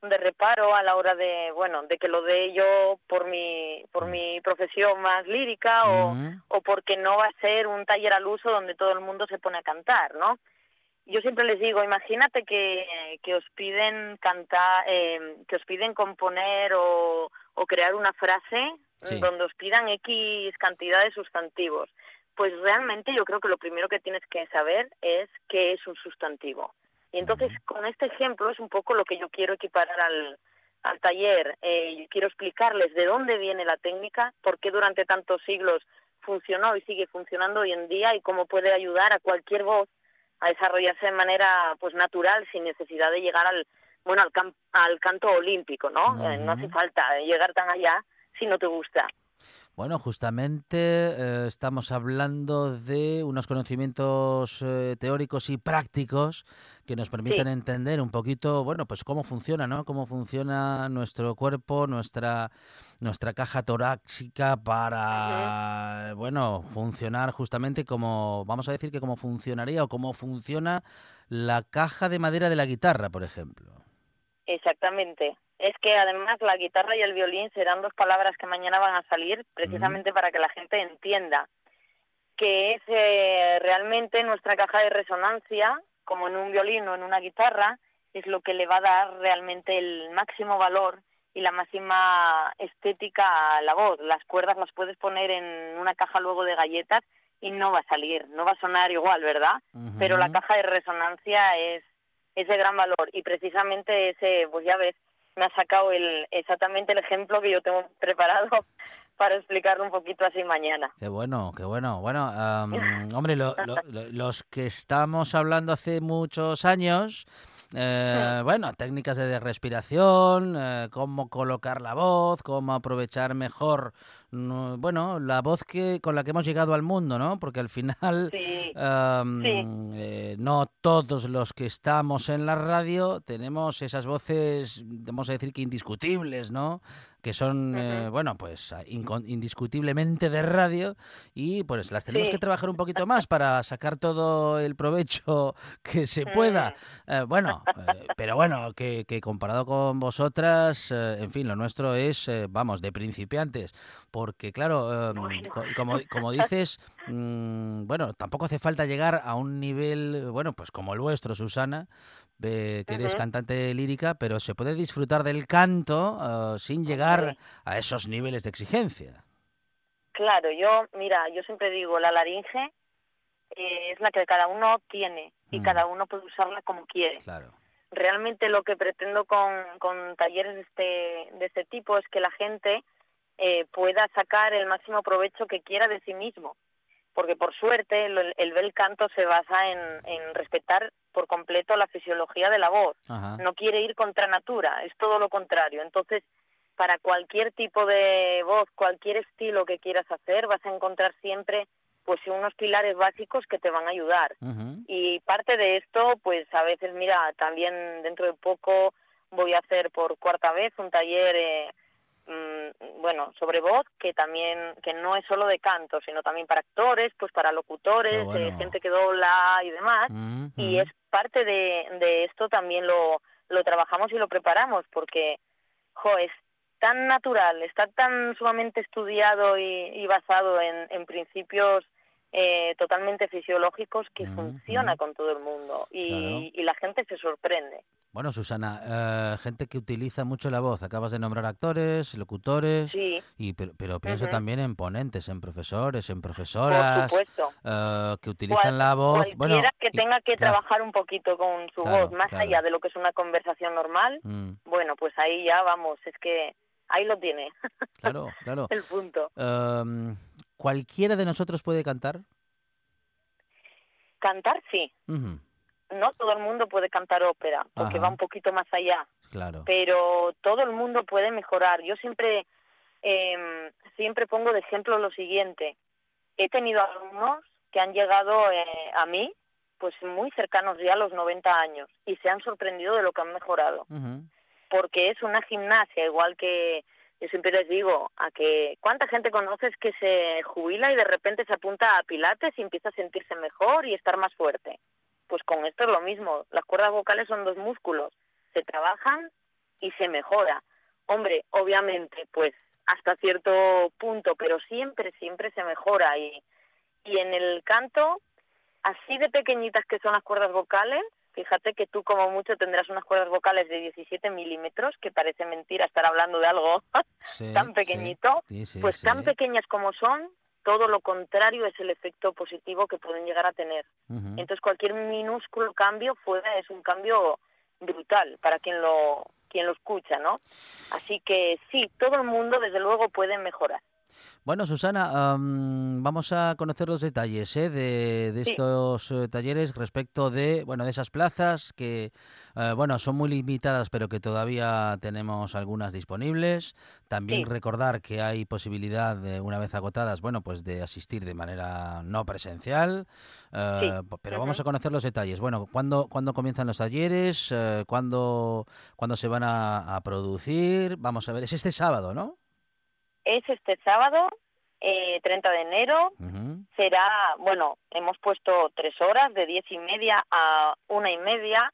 de reparo a la hora de, bueno, de que lo dé yo por mi, por mi profesión más lírica o, o porque no va a ser un taller al uso donde todo el mundo se pone a cantar, ¿no? Yo siempre les digo, imagínate que, que os piden cantar, eh, que os piden componer o, o crear una frase Sí. donde os pidan X cantidad de sustantivos. Pues realmente yo creo que lo primero que tienes que saber es qué es un sustantivo. Y entonces con este ejemplo es un poco lo que yo quiero equiparar al, al taller. Eh, yo quiero explicarles de dónde viene la técnica, por qué durante tantos siglos funcionó y sigue funcionando hoy en día y cómo puede ayudar a cualquier voz a desarrollarse de manera pues natural sin necesidad de llegar al bueno al, al canto olímpico no Eh, no hace falta llegar tan allá si no te gusta. Bueno, justamente eh, estamos hablando de unos conocimientos eh, teóricos y prácticos que nos permiten entender un poquito, bueno, pues cómo funciona, ¿no? Cómo funciona nuestro cuerpo, nuestra nuestra caja torácica para, bueno, funcionar justamente como, vamos a decir que como funcionaría o cómo funciona la caja de madera de la guitarra, por ejemplo. exactamente es que además la guitarra y el violín serán dos palabras que mañana van a salir precisamente para que la gente entienda que es eh, realmente nuestra caja de resonancia como en un violín o en una guitarra es lo que le va a dar realmente el máximo valor y la máxima estética a la voz. Las cuerdas las puedes poner en una caja luego de galletas y no va a salir, no va a sonar igual, ¿verdad? Pero la caja de resonancia es, es de gran valor y precisamente ese, pues ya ves, me ha sacado el, exactamente el ejemplo que yo tengo preparado para explicarlo un poquito así mañana. Qué bueno, qué bueno. Bueno, am, hombre, lo- lo- lo- los que estamos hablando hace muchos años, eh, bueno, técnicas de respiración, eh, cómo colocar la voz, cómo aprovechar mejor, no, bueno, la voz que con la que hemos llegado al mundo, ¿no? Porque al final Sí, am, Sí. eh, no todos los que estamos en la radio tenemos esas voces, vamos a decir que indiscutibles, ¿no? Que son, eh, bueno, pues a- incon- indiscutiblemente de radio y pues las tenemos Sí. que trabajar un poquito más para sacar todo el provecho que se pueda. Eh, bueno, eh, pero bueno, que, que comparado con vosotras, en fin, lo nuestro es, vamos, de principiantes. Porque claro, em, Bueno. como, como dices, mm, bueno, tampoco hace falta llegar a un nivel, bueno, pues como el vuestro, Susana, eh, que eres cantante lírica, pero se puede disfrutar del canto eh, sin llegar a esos niveles de exigencia. Claro, yo, mira, yo siempre digo, la laringe eh, es la que cada uno tiene y Mm. cada uno puede usarla como quiere. Claro. Realmente lo que pretendo con, con talleres de este, de este tipo es que la gente eh, pueda sacar el máximo provecho que quiera de sí mismo. Porque por suerte el, el bel canto se basa en, en respetar por completo la fisiología de la voz. Ajá. No quiere ir contra natura, es todo lo contrario. Entonces, para cualquier tipo de voz, cualquier estilo que quieras hacer, vas a encontrar siempre pues unos pilares básicos que te van a ayudar. Y parte de esto, pues a veces, mira, también dentro de poco voy a hacer por cuarta vez un taller, eh, mm, bueno, sobre voz, que también, que no es solo de canto, sino también para actores, pues para locutores, bueno. eh, gente que dobla y demás. Mm, Y mm. es parte de, de esto también lo, lo trabajamos y lo preparamos, porque, jo, es tan natural, está tan sumamente estudiado y, y basado en, en principios eh, totalmente fisiológicos que Mm, funciona mm. con todo el mundo y, Claro. y la gente se sorprende. Bueno, Susana, eh, gente que utiliza mucho la voz. Acabas de nombrar actores, locutores, Sí, y pero, pero pienso también en ponentes, en profesores, en por profesoras, supuesto. eh, que utilizan Cual- la voz. Bueno, que tenga que trabajar un poquito con su Claro, voz, más allá de lo que es una conversación normal, mm, bueno, pues ahí ya vamos, es que ahí lo tiene, claro, claro. el punto. Em, ¿Cualquiera de nosotros puede cantar? Cantar sí, no todo el mundo puede cantar ópera, porque Ajá. va un poquito más allá, claro. pero todo el mundo puede mejorar. Yo siempre, em, siempre pongo de ejemplo lo siguiente. He tenido alumnos que han llegado eh, a mí, pues muy cercanos ya a los 90 años, y se han sorprendido de lo que han mejorado. Porque es una gimnasia, igual que yo siempre les digo, a que cuánta gente conoces que se jubila y de repente se apunta a pilates y empieza a sentirse mejor y estar más fuerte. Pues con esto es lo mismo, las cuerdas vocales son dos músculos, se trabajan y se mejora. Hombre, obviamente, pues hasta cierto punto, pero siempre, siempre se mejora y, y en el canto, así de pequeñitas que son las cuerdas vocales, fíjate que tú como mucho tendrás unas cuerdas vocales de 17 milímetros, que parece mentira estar hablando de algo sí, tan pequeñito, sí, sí, pues tan pequeñas como son, todo lo contrario es el efecto positivo que pueden llegar a tener. Entonces cualquier minúsculo cambio fuera es un cambio brutal para quien lo quien lo escucha, ¿no? Así que sí, todo el mundo desde luego puede mejorar. Bueno, Susana, am, vamos a conocer los detalles ¿eh? de, de Sí. estos eh, talleres respecto de, bueno, de esas plazas que, eh, bueno, son muy limitadas, pero que todavía tenemos algunas disponibles. También Sí. recordar que hay posibilidad de, una vez agotadas, bueno, pues de asistir de manera no presencial. eh, Sí. Pero vamos a conocer los detalles. Bueno, ¿cuándo, cuándo comienzan los talleres? ¿cuándo, cuándo se van a, a producir? Vamos a ver, es este sábado, ¿no? Es este sábado, eh, 30 de enero, será, bueno, hemos puesto tres horas, de diez y media a una y media.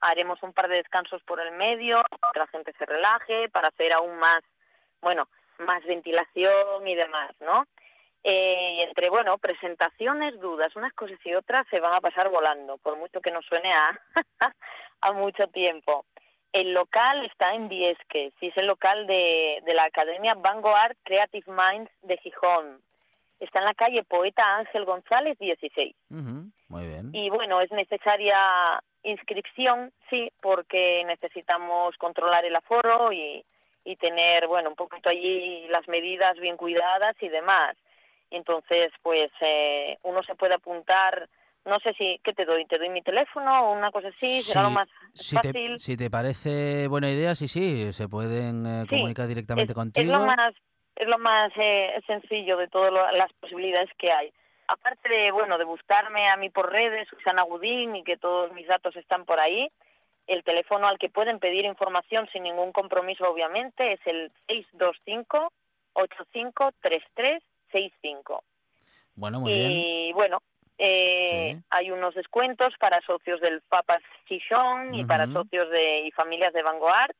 Haremos un par de descansos por el medio, para que la gente se relaje, para hacer aún más, bueno, más ventilación y demás, ¿no? Eh, entre, bueno, presentaciones, dudas, unas cosas y otras se van a pasar volando, por mucho que nos suene a, a mucho tiempo. El local está en Viesque, sí es el local de, de la Academia Vanguard Creative Minds de Gijón. Está en la calle Poeta Ángel González 16. Ujú, Muy bien. Y bueno, es necesaria inscripción, sí, porque necesitamos controlar el aforo y, y tener, bueno, un poquito allí las medidas bien cuidadas y demás. Entonces, pues eh, uno se puede apuntar, no sé si, ¿qué te doy? ¿Te doy mi teléfono o una cosa así? ¿Será lo más si fácil? te, si te parece buena idea, sí, sí, se pueden eh, Sí, comunicar directamente es, contigo. Es lo más, es lo más eh, sencillo de todas las posibilidades que hay. Aparte de, bueno, de buscarme a mí por redes, Susana Gudín, y que todos mis datos están por ahí, el teléfono al que pueden pedir información sin ningún compromiso, obviamente, es el 625-853365. Bueno, muy bien. Y bueno, eh, Sí. hay unos descuentos para socios del Papas Chichón y para socios de y familias de Vanguard.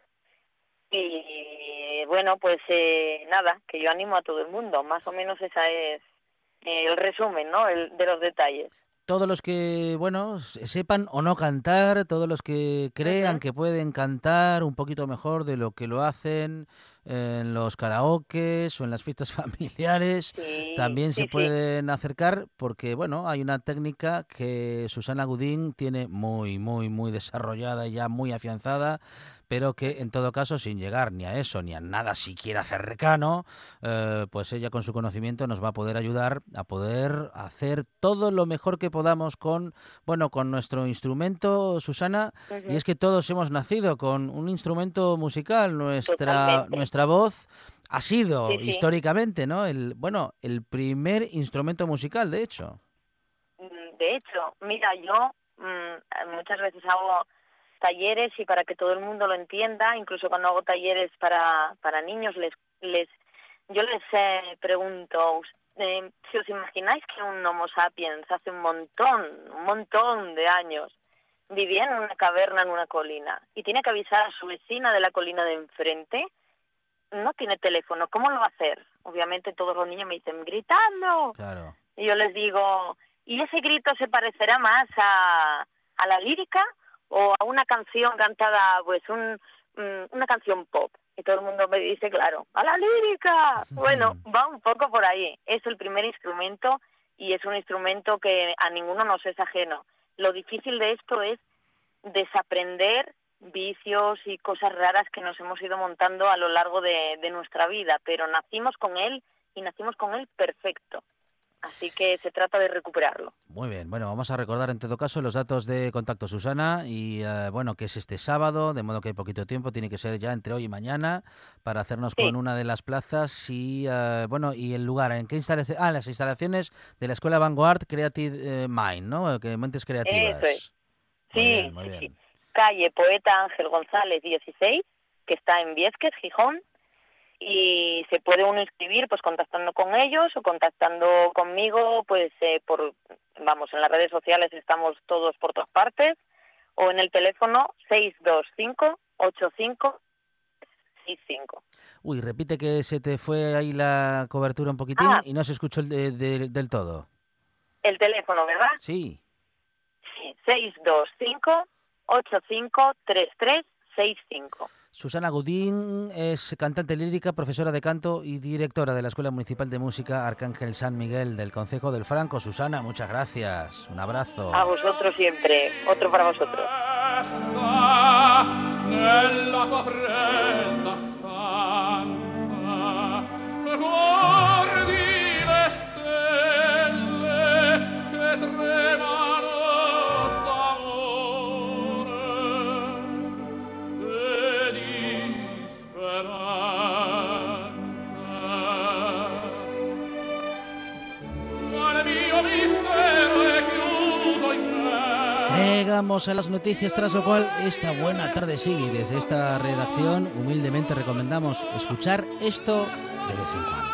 Y bueno, pues eh, nada, que yo animo a todo el mundo. Más o menos esa es eh, el resumen, ¿no? El, de los detalles. Todos los que, bueno, se- sepan o no cantar, todos los que crean que pueden cantar un poquito mejor de lo que lo hacen en los karaokes o en las fiestas familiares, Sí, también sí, se sí. pueden acercar porque, bueno, hay una técnica que Susana Gudín tiene muy, muy, muy desarrollada y ya muy afianzada, pero que en todo caso, sin llegar ni a eso, ni a nada siquiera cercano, eh, pues ella con su conocimiento nos va a poder ayudar a poder hacer todo lo mejor que podamos con, bueno, con nuestro instrumento, Susana, y es que todos hemos nacido con un instrumento musical, nuestra, Totalmente. nuestra voz ha sido Sí, sí. históricamente, ¿no? El, bueno, el primer instrumento musical, de hecho. Mm, De hecho, mira, yo mm, muchas veces hago talleres y para que todo el mundo lo entienda, incluso cuando hago talleres para, para niños, les, les, yo les eh, pregunto, eh, si os imagináis que un Homo sapiens hace un montón, un montón de años, vivía en una caverna en una colina y tiene que avisar a su vecina de la colina de enfrente, no tiene teléfono, ¿cómo lo va a hacer? Obviamente todos los niños me dicen, gritando. Claro. Y yo les digo, ¿y ese grito se parecerá más a, a la lírica o a una canción cantada, pues un, mm, una canción pop? Y todo el mundo me dice, claro, a la lírica. Bueno, va un poco por ahí. Es el primer instrumento y es un instrumento que a ninguno nos es ajeno. Lo difícil de esto es desaprender vicios y cosas raras que nos hemos ido montando a lo largo de, de nuestra vida, pero nacimos con él y nacimos con él perfecto. Así que se trata de recuperarlo. Muy bien, bueno, vamos a recordar en todo caso los datos de contacto Susana y eh, bueno, que es este sábado, de modo que hay poquito tiempo, tiene que ser ya entre hoy y mañana para hacernos Sí. con una de las plazas y eh, bueno, y el lugar, ¿en qué instalaciones? Ah, las instalaciones de la Escuela Vanguard Creative eh, Mind, ¿no? Que mentes creativas. Eso es. Muy Sí, bien, muy bien. sí. Calle Poeta Ángel González 16, que está en Viesques, Gijón, y se puede uno inscribir pues contactando con ellos o contactando conmigo pues eh, por vamos en las redes sociales estamos todos por todas partes o en el teléfono 625 85 65 Uy, repite que se te fue ahí la cobertura un poquitín Ah. y no se escuchó el de- de- del todo. el teléfono verdad Sí. sí 625 85 3365 Susana Gudín es cantante lírica, profesora de canto y directora de la Escuela Municipal de Música Arcángel San Miguel del Concejo del Franco. Susana, muchas gracias. Un abrazo. a vosotros siempre otro para vosotros Llegamos a las noticias, tras lo cual esta buena tarde sigue desde esta redacción humildemente recomendamos escuchar esto de vez en cuando.